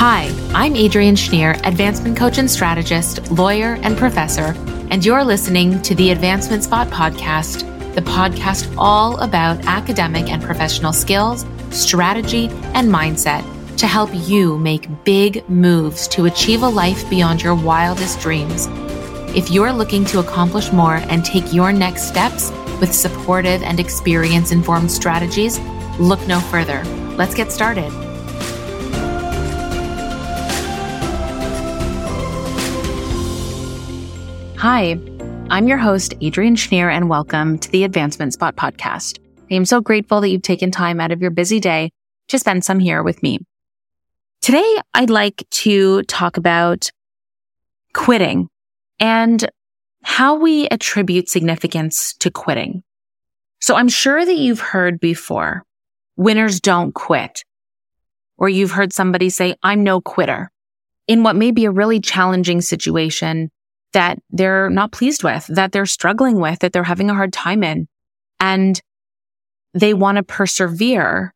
Hi, I'm Adrienne Shnier, advancement coach and strategist, lawyer, and professor, and you're listening to the Advancement Spot podcast, the podcast all about academic and professional skills, strategy, and mindset to help you make big moves to achieve a life beyond your wildest dreams. If you're looking to accomplish more and take your next steps with supportive and experience informed strategies, look no further. Let's get started. Hi, I'm your host, Adrienne Shnier, and welcome to the Advancement Spot podcast. I am so grateful that you've taken time out of your busy day to spend some here with me. Today, I'd like to talk about quitting and how we attribute significance to quitting. So I'm sure that you've heard before, winners don't quit. Or you've heard somebody say, I'm no quitter in what may be a really challenging situation that they're not pleased with, that they're struggling with, that they're having a hard time in. And they want to persevere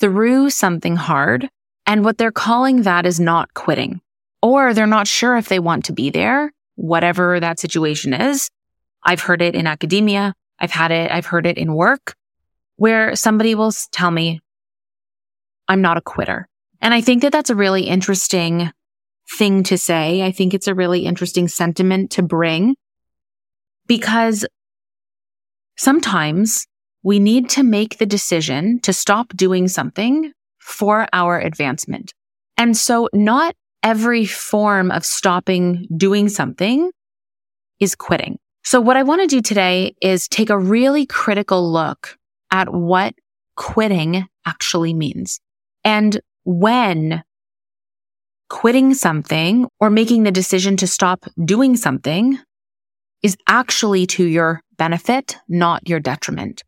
through something hard. And what they're calling that is not quitting, or they're not sure if they want to be there, whatever that situation is. I've heard it in academia. I've had it. I've heard it in work where somebody will tell me, I'm not a quitter. And I think that that's a really interesting thing to say. I think it's a really interesting sentiment to bring because sometimes we need to make the decision to stop doing something for our advancement. And so not every form of stopping doing something is quitting. So what I want to do today is take a really critical look at what quitting actually means and when quitting something or making the decision to stop doing something is actually to your benefit, not your detriment.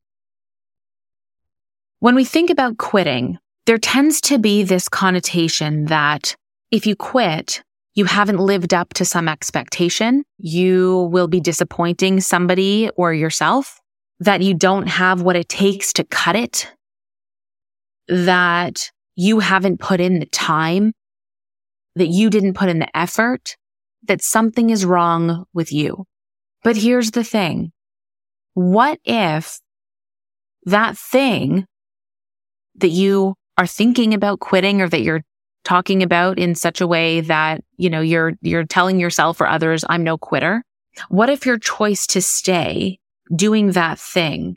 When we think about quitting, there tends to be this connotation that if you quit, you haven't lived up to some expectation. You will be disappointing somebody or yourself, that you don't have what it takes to cut it, that you haven't put in the time that you didn't put in the effort, that something is wrong with you. But here's the thing. What if that thing that you are thinking about quitting or that you're talking about in such a way that, you know, you're, you're telling yourself or others, I'm no quitter. What if your choice to stay doing that thing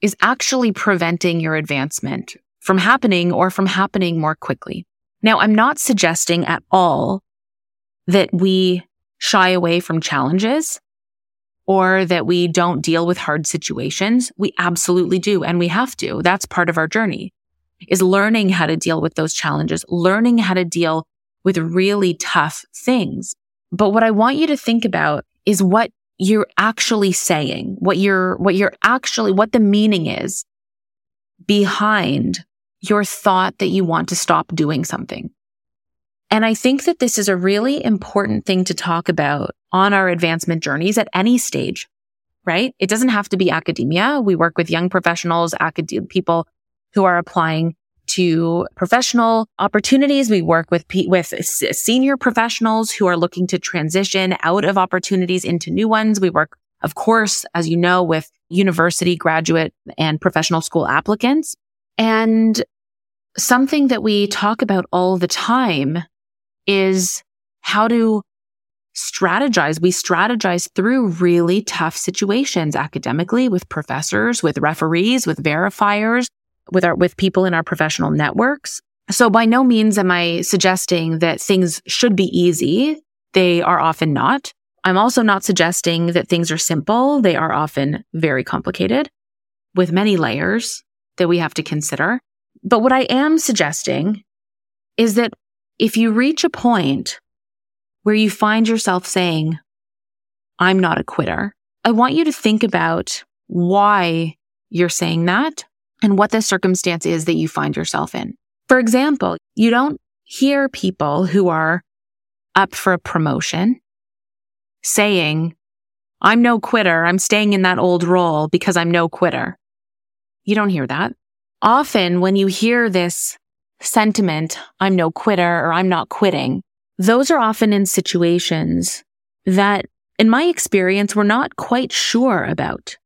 is actually preventing your advancement from happening or from happening more quickly? Now, I'm not suggesting at all that we shy away from challenges or that we don't deal with hard situations. We absolutely do. And we have to. That's part of our journey is learning how to deal with those challenges, learning how to deal with really tough things. But what I want you to think about is what you're actually saying, what you're, what you're actually, what the meaning is behind your thought that you want to stop doing something. And I think that this is a really important thing to talk about on our advancement journeys at any stage, right? It doesn't have to be academia. We work with young professionals, acad- people who are applying to professional opportunities. We work with, with senior professionals who are looking to transition out of opportunities into new ones. We work, of course, as you know, with university graduate and professional school applicants. And something that we talk about all the time is how to strategize. We strategize through really tough situations academically with professors, with referees, with verifiers, with our, with people in our professional networks. So by no means am I suggesting that things should be easy. They are often not. I'm also not suggesting that things are simple. They are often very complicated with many layers that we have to consider. But what I am suggesting is that if you reach a point where you find yourself saying, I'm not a quitter, I want you to think about why you're saying that and what the circumstance is that you find yourself in. For example, you don't hear people who are up for a promotion saying, I'm no quitter. I'm staying in that old role because I'm no quitter. You don't hear that often when you hear this sentiment, I'm no quitter or I'm not quitting, those are often in situations that in my experience, we're not quite sure about.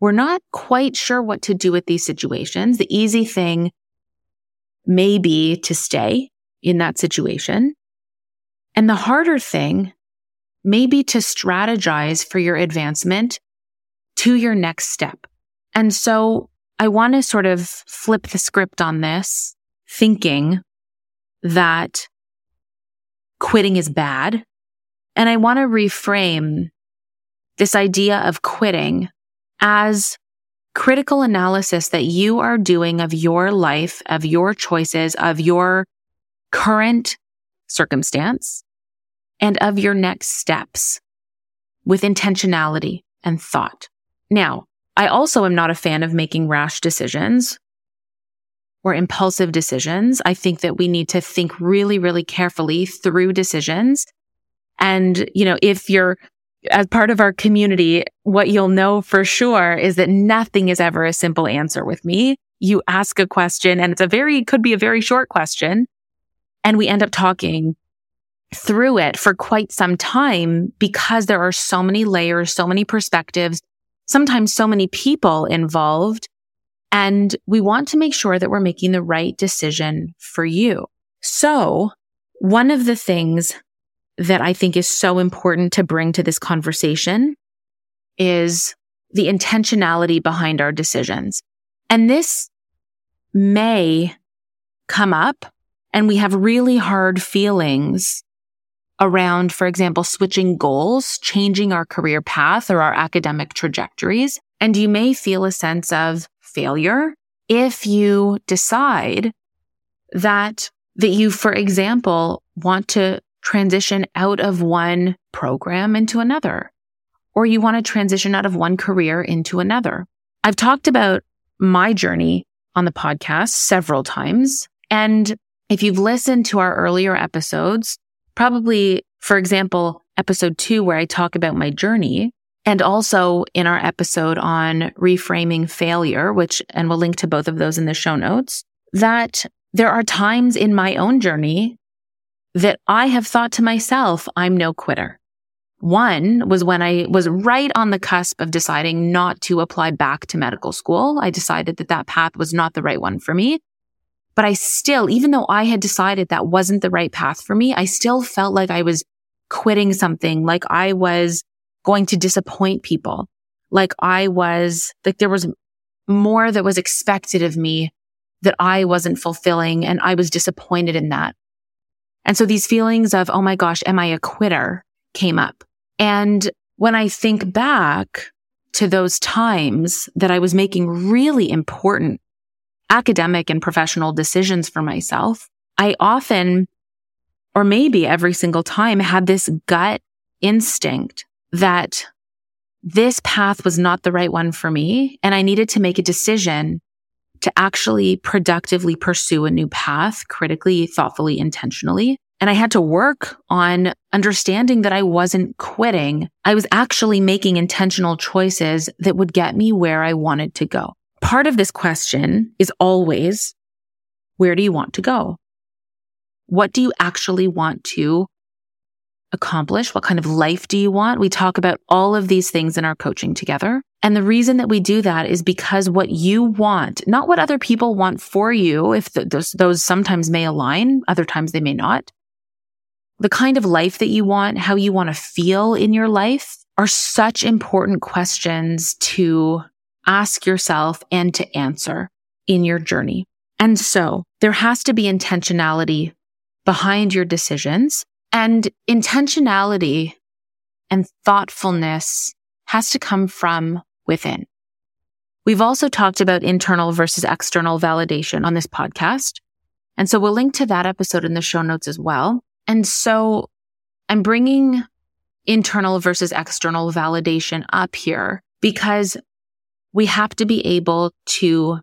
We're not quite sure what to do with these situations. The easy thing may be to stay in that situation. And the harder thing may be to strategize for your advancement to your next step. And so I want to sort of flip the script on this, thinking that quitting is bad. And I want to reframe this idea of quitting as critical analysis that you are doing of your life, of your choices, of your current circumstance, and of your next steps with intentionality and thought. Now, I also am not a fan of making rash decisions or impulsive decisions. I think that we need to think really, really carefully through decisions. And, you know, if you're as part of our community, what you'll know for sure is that nothing is ever a simple answer with me. You ask a question and it's a very, could be a very short question. And we end up talking through it for quite some time because there are so many layers, so many perspectives, sometimes so many people involved. And we want to make sure that we're making the right decision for you. So one of the things that I think is so important to bring to this conversation is the intentionality behind our decisions. And this may come up and we have really hard feelings around, for example, switching goals, changing our career path or our academic trajectories. And you may feel a sense of failure if you decide that, that you, for example, want to transition out of one program into another, or you want to transition out of one career into another. I've talked about my journey on the podcast several times. And if you've listened to our earlier episodes, probably, for example, episode two, where I talk about my journey, and also in our episode on reframing failure, which, and we'll link to both of those in the show notes, that there are times in my own journey that I have thought to myself, I'm no quitter. One was when I was right on the cusp of deciding not to apply back to medical school. I decided that that path was not the right one for me. But I still, even though I had decided that wasn't the right path for me, I still felt like I was quitting something, like I was going to disappoint people, like I was, like there was more that was expected of me that I wasn't fulfilling and I was disappointed in that. And so these feelings of, oh my gosh, am I a quitter came up. And when I think back to those times that I was making really important academic and professional decisions for myself, I often, or maybe every single time had this gut instinct that this path was not the right one for me. And I needed to make a decision to actually productively pursue a new path critically, thoughtfully, intentionally. And I had to work on understanding that I wasn't quitting. I was actually making intentional choices that would get me where I wanted to go. Part of this question is always, where do you want to go? What do you actually want to accomplish? What kind of life do you want? We talk about all of these things in our coaching together. And the reason that we do that is because what you want, not what other people want for you, if those, those sometimes may align, other times they may not. The kind of life that you want, how you want to feel in your life are such important questions to ask yourself and to answer in your journey. And so there has to be intentionality behind your decisions and intentionality and thoughtfulness has to come from within. We've also talked about internal versus external validation on this podcast. And so we'll link to that episode in the show notes as well. And so I'm bringing internal versus external validation up here because we have to be able to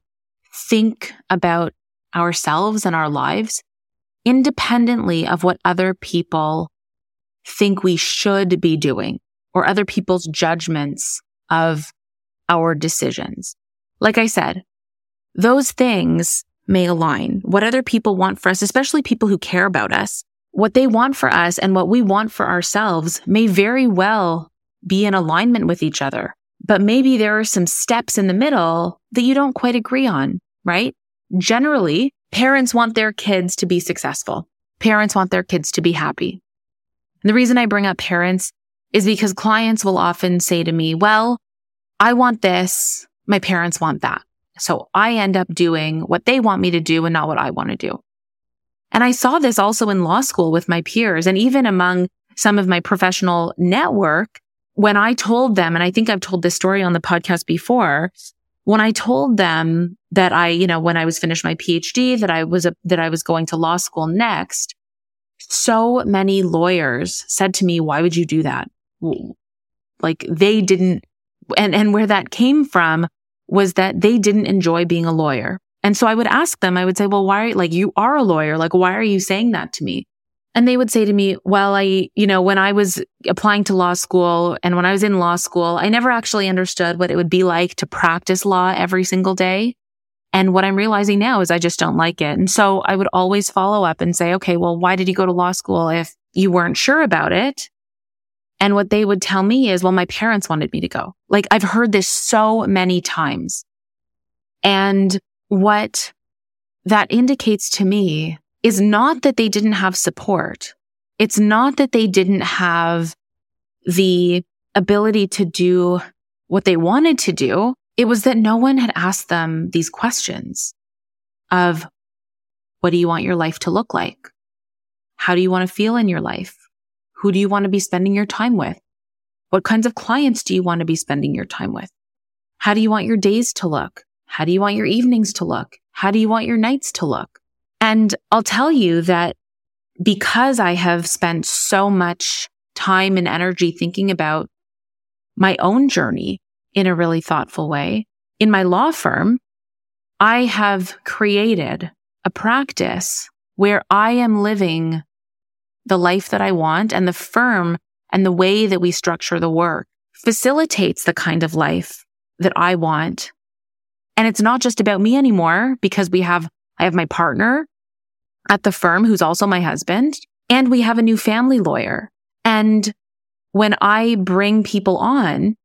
think about ourselves and our lives independently of what other people think we should be doing or other people's judgments of our decisions. Like I said, those things may align, what other people want for us, especially people who care about us, what they want for us and what we want for ourselves may very well be in alignment with each other. But maybe there are some steps in the middle that you don't quite agree on, right? Generally, parents want their kids to be successful. Parents want their kids to be happy. And the reason I bring up parents is because clients will often say to me, well, I want this. My parents want that. So I end up doing what they want me to do and not what I want to do. And I saw this also in law school with my peers and even among some of my professional network. When I told them, and I think I've told this story on the podcast before, when I told them that I, you know, when I was finished my PhD, that I was, a, that I was going to law school next, so many lawyers said to me, why would you do that? Like they didn't, and, and where that came from was that they didn't enjoy being a lawyer. And so I would ask them, I would say, well, why, like you are a lawyer. Like, why are you saying that to me? And they would say to me, well, I, you know, when I was applying to law school and when I was in law school, I never actually understood what it would be like to practice law every single day. And what I'm realizing now is I just don't like it. And so I would always follow up and say, okay, well, why did you go to law school if you weren't sure about it? And what they would tell me is, well, my parents wanted me to go. Like I've heard this so many times. And what that indicates to me is not that they didn't have support. It's not that they didn't have the ability to do what they wanted to do. It was that no one had asked them these questions of what do you want your life to look like? How do you want to feel in your life? Who do you want to be spending your time with? What kinds of clients do you want to be spending your time with? How do you want your days to look? How do you want your evenings to look? How do you want your nights to look? And I'll tell you that because I have spent so much time and energy thinking about my own journey in a really thoughtful way. In my law firm, I have created a practice where I am living the life that I want and the firm and the way that we structure the work facilitates the kind of life that I want. And it's not just about me anymore because we have, I have my partner at the firm who's also my husband and we have a new family lawyer. And when I bring people on,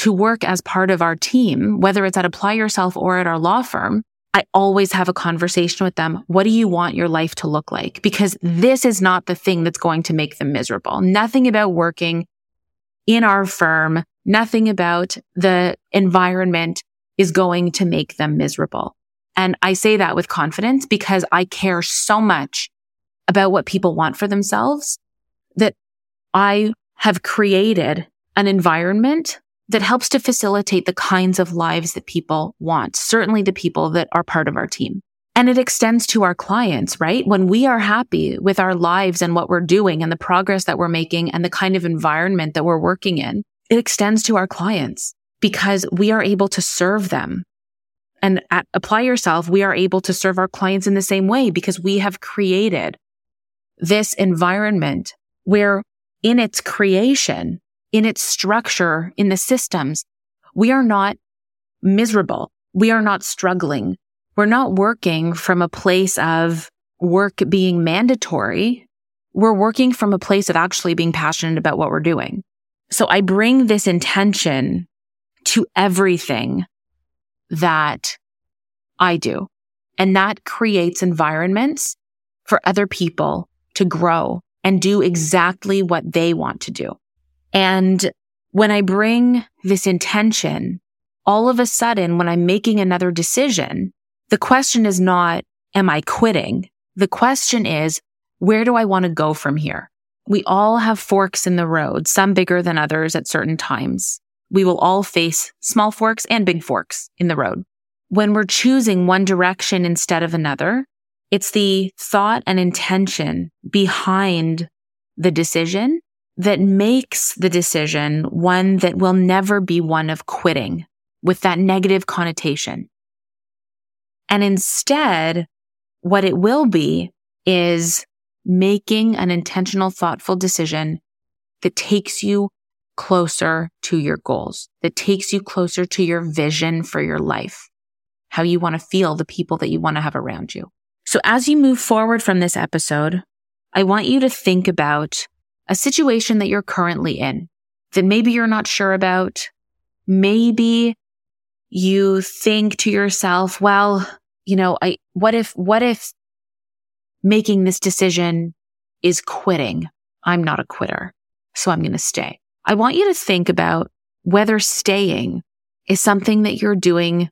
to work as part of our team, whether it's at Apply Yourself or at our law firm, I always have a conversation with them. What do you want your life to look like? Because this is not the thing that's going to make them miserable. Nothing about working in our firm, nothing about the environment is going to make them miserable. And I say that with confidence because I care so much about what people want for themselves that I have created an environment that helps to facilitate the kinds of lives that people want, certainly the people that are part of our team. And it extends to our clients, right? When we are happy with our lives and what we're doing and the progress that we're making and the kind of environment that we're working in, it extends to our clients because we are able to serve them. And at Apply Yourself, we are able to serve our clients in the same way because we have created this environment where in its creation, in its structure, in the systems, we are not miserable. We are not struggling. We're not working from a place of work being mandatory. We're working from a place of actually being passionate about what we're doing. So I bring this intention to everything that I do. And that creates environments for other people to grow and do exactly what they want to do. And when I bring this intention, all of a sudden, when I'm making another decision, the question is not, am I quitting? The question is, where do I want to go from here? We all have forks in the road, some bigger than others at certain times. We will all face small forks and big forks in the road. When we're choosing one direction instead of another, it's the thought and intention behind the decision that makes the decision one that will never be one of quitting with that negative connotation. And instead, what it will be is making an intentional, thoughtful decision that takes you closer to your goals, that takes you closer to your vision for your life. how you want to feel the people that you want to have around you. So as you move forward from this episode, I want you to think about a situation that you're currently in that maybe you're not sure about. Maybe you think to yourself, well, you know, I, what if, what if making this decision is quitting? I'm not a quitter. So I'm going to stay. I want you to think about whether staying is something that you're doing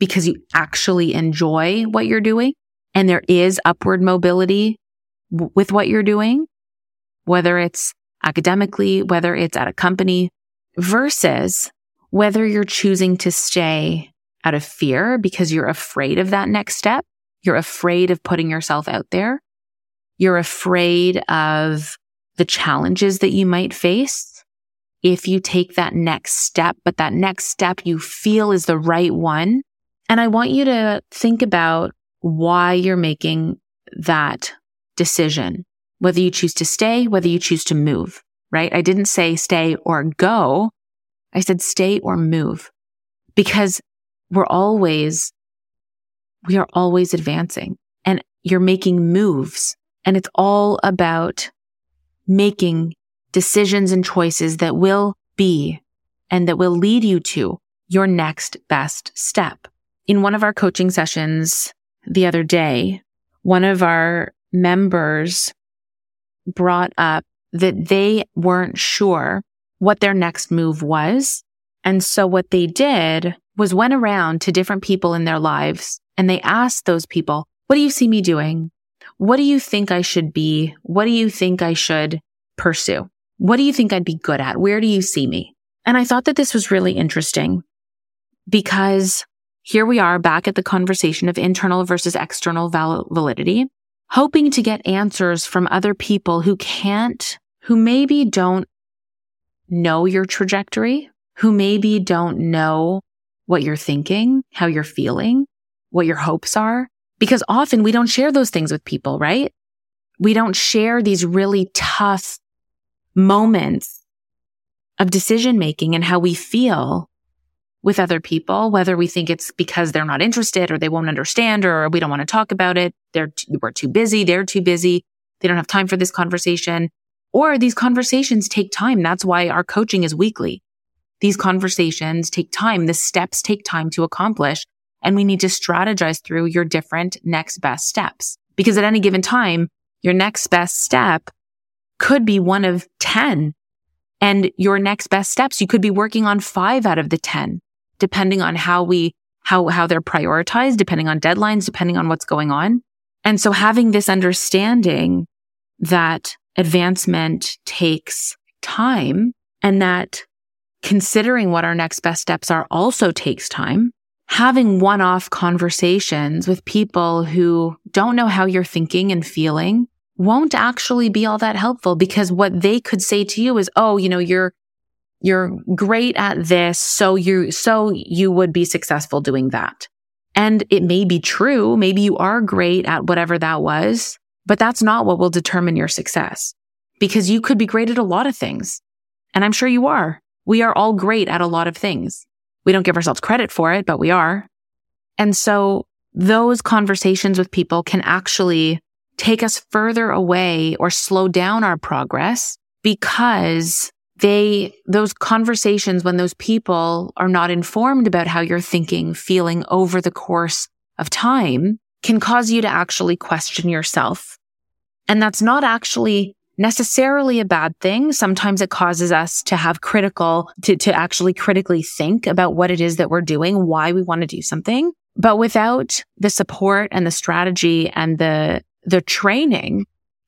because you actually enjoy what you're doing and there is upward mobility w- with what you're doing, whether it's academically, whether it's at a company versus whether you're choosing to stay out of fear because you're afraid of that next step. You're afraid of putting yourself out there. You're afraid of the challenges that you might face if you take that next step, but that next step you feel is the right one. And I want you to think about why you're making that decision, whether you choose to stay, whether you choose to move, right? I didn't say stay or go. I said stay or move because we're always, we are always advancing and you're making moves and it's all about making decisions and choices that will be and that will lead you to your next best step. In one of our coaching sessions the other day, one of our members brought up that they weren't sure what their next move was. And so what they did was went around to different people in their lives and they asked those people, what do you see me doing? What do you think I should be? What do you think I should pursue? What do you think I'd be good at? Where do you see me? And I thought that this was really interesting because here we are back at the conversation of internal versus external val- validity, hoping to get answers from other people who can't, who maybe don't know your trajectory, who maybe don't know what you're thinking, how you're feeling, what your hopes are. Because often we don't share those things with people, right? We don't share these really tough moments of decision making and how we feel with other people, whether we think it's because they're not interested or they won't understand or we don't want to talk about it. They're, we're too busy. They're too busy. They don't have time for this conversation or these conversations take time. That's why our coaching is weekly. These conversations take time. The steps take time to accomplish and we need to strategize through your different next best steps because at any given time, your next best step could be one of 10 and your next best steps, you could be working on five out of the 10 depending on how we, how, how they're prioritized, depending on deadlines, depending on what's going on. And so having this understanding that advancement takes time and that considering what our next best steps are also takes time. Having one off conversations with people who don't know how you're thinking and feeling won't actually be all that helpful because what they could say to you is, Oh, you know, you're, you're great at this. So you, so you would be successful doing that. And it may be true. Maybe you are great at whatever that was, but that's not what will determine your success because you could be great at a lot of things. And I'm sure you are. We are all great at a lot of things. We don't give ourselves credit for it, but we are. And so those conversations with people can actually take us further away or slow down our progress because they, those conversations, when those people are not informed about how you're thinking, feeling over the course of time can cause you to actually question yourself. And that's not actually necessarily a bad thing. Sometimes it causes us to have critical, to, to actually critically think about what it is that we're doing, why we want to do something. But without the support and the strategy and the, the training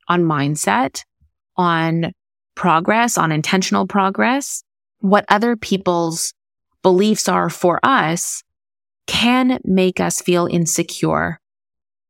on mindset, on progress, on intentional progress, what other people's beliefs are for us can make us feel insecure.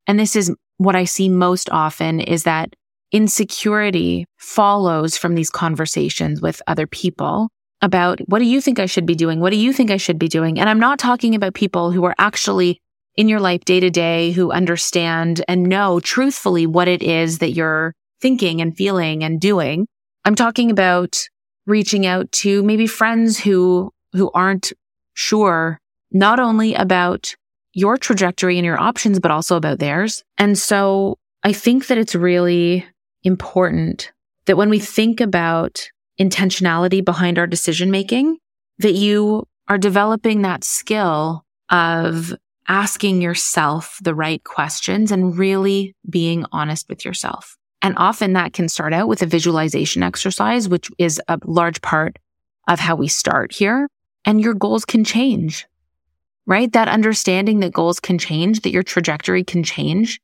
And this is what I see most often is that insecurity follows from these conversations with other people about what do you think I should be doing? What do you think I should be doing? And I'm not talking about people who are actually in your life day to day who understand and know truthfully what it is that you're thinking and feeling and doing. I'm talking about reaching out to maybe friends who, who aren't sure not only about your trajectory and your options, but also about theirs. And so I think that it's really important that when we think about intentionality behind our decision making, that you are developing that skill of asking yourself the right questions and really being honest with yourself. And often that can start out with a visualization exercise, which is a large part of how we start here. And your goals can change, right? That understanding that goals can change, that your trajectory can change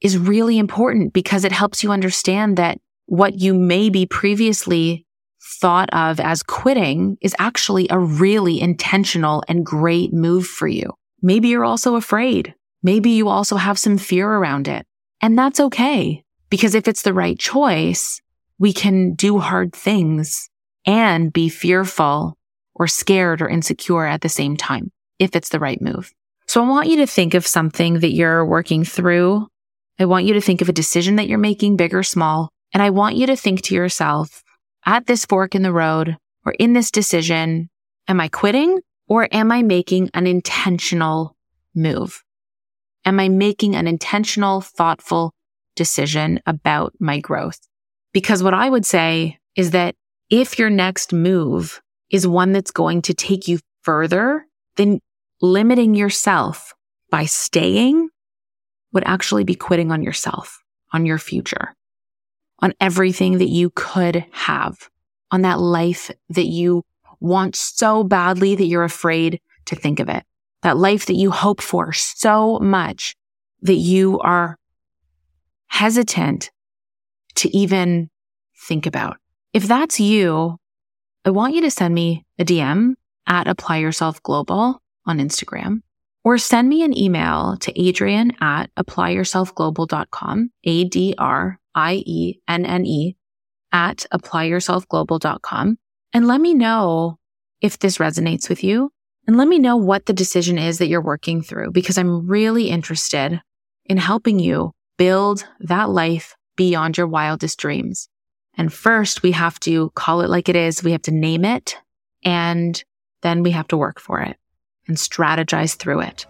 is really important because it helps you understand that what you maybe previously thought of as quitting is actually a really intentional and great move for you. Maybe you're also afraid. Maybe you also have some fear around it. And that's okay. Because if it's the right choice, we can do hard things and be fearful or scared or insecure at the same time if it's the right move. So I want you to think of something that you're working through. I want you to think of a decision that you're making, big or small. And I want you to think to yourself at this fork in the road or in this decision, am I quitting or am I making an intentional move? Am I making an intentional, thoughtful decision about my growth? Because what I would say is that if your next move is one that's going to take you further, then limiting yourself by staying would actually be quitting on yourself, on your future, on everything that you could have, on that life that you want so badly that you're afraid to think of it. That life that you hope for so much that you are hesitant to even think about. If that's you, I want you to send me a DM at apply yourself global on Instagram or send me an email to adrienne at applyyourselfglobal.com, A D R I E N N E at applyyourselfglobal.com and let me know if this resonates with you and let me know what the decision is that you're working through because I'm really interested in helping you build that life beyond your wildest dreams. And first we have to call it like it is. We have to name it and then we have to work for it and strategize through it.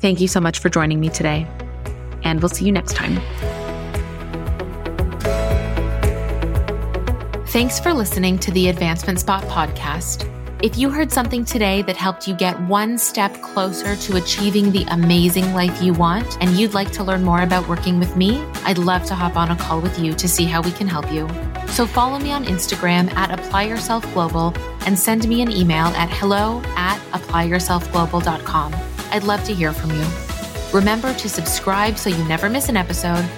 Thank you so much for joining me today and we'll see you next time. Thanks for listening to the Advancement Spot podcast. If you heard something today that helped you get one step closer to achieving the amazing life you want, and you'd like to learn more about working with me, I'd love to hop on a call with you to see how we can help you. So follow me on Instagram at Apply Yourself Global and send me an email at hello at applyyourselfglobal.com. I'd love to hear from you. Remember to subscribe so you never miss an episode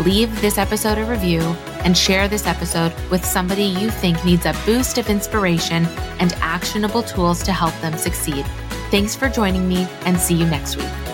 leave this episode a review, and share this episode with somebody you think needs a boost of inspiration and actionable tools to help them succeed. Thanks for joining me, and see you next week.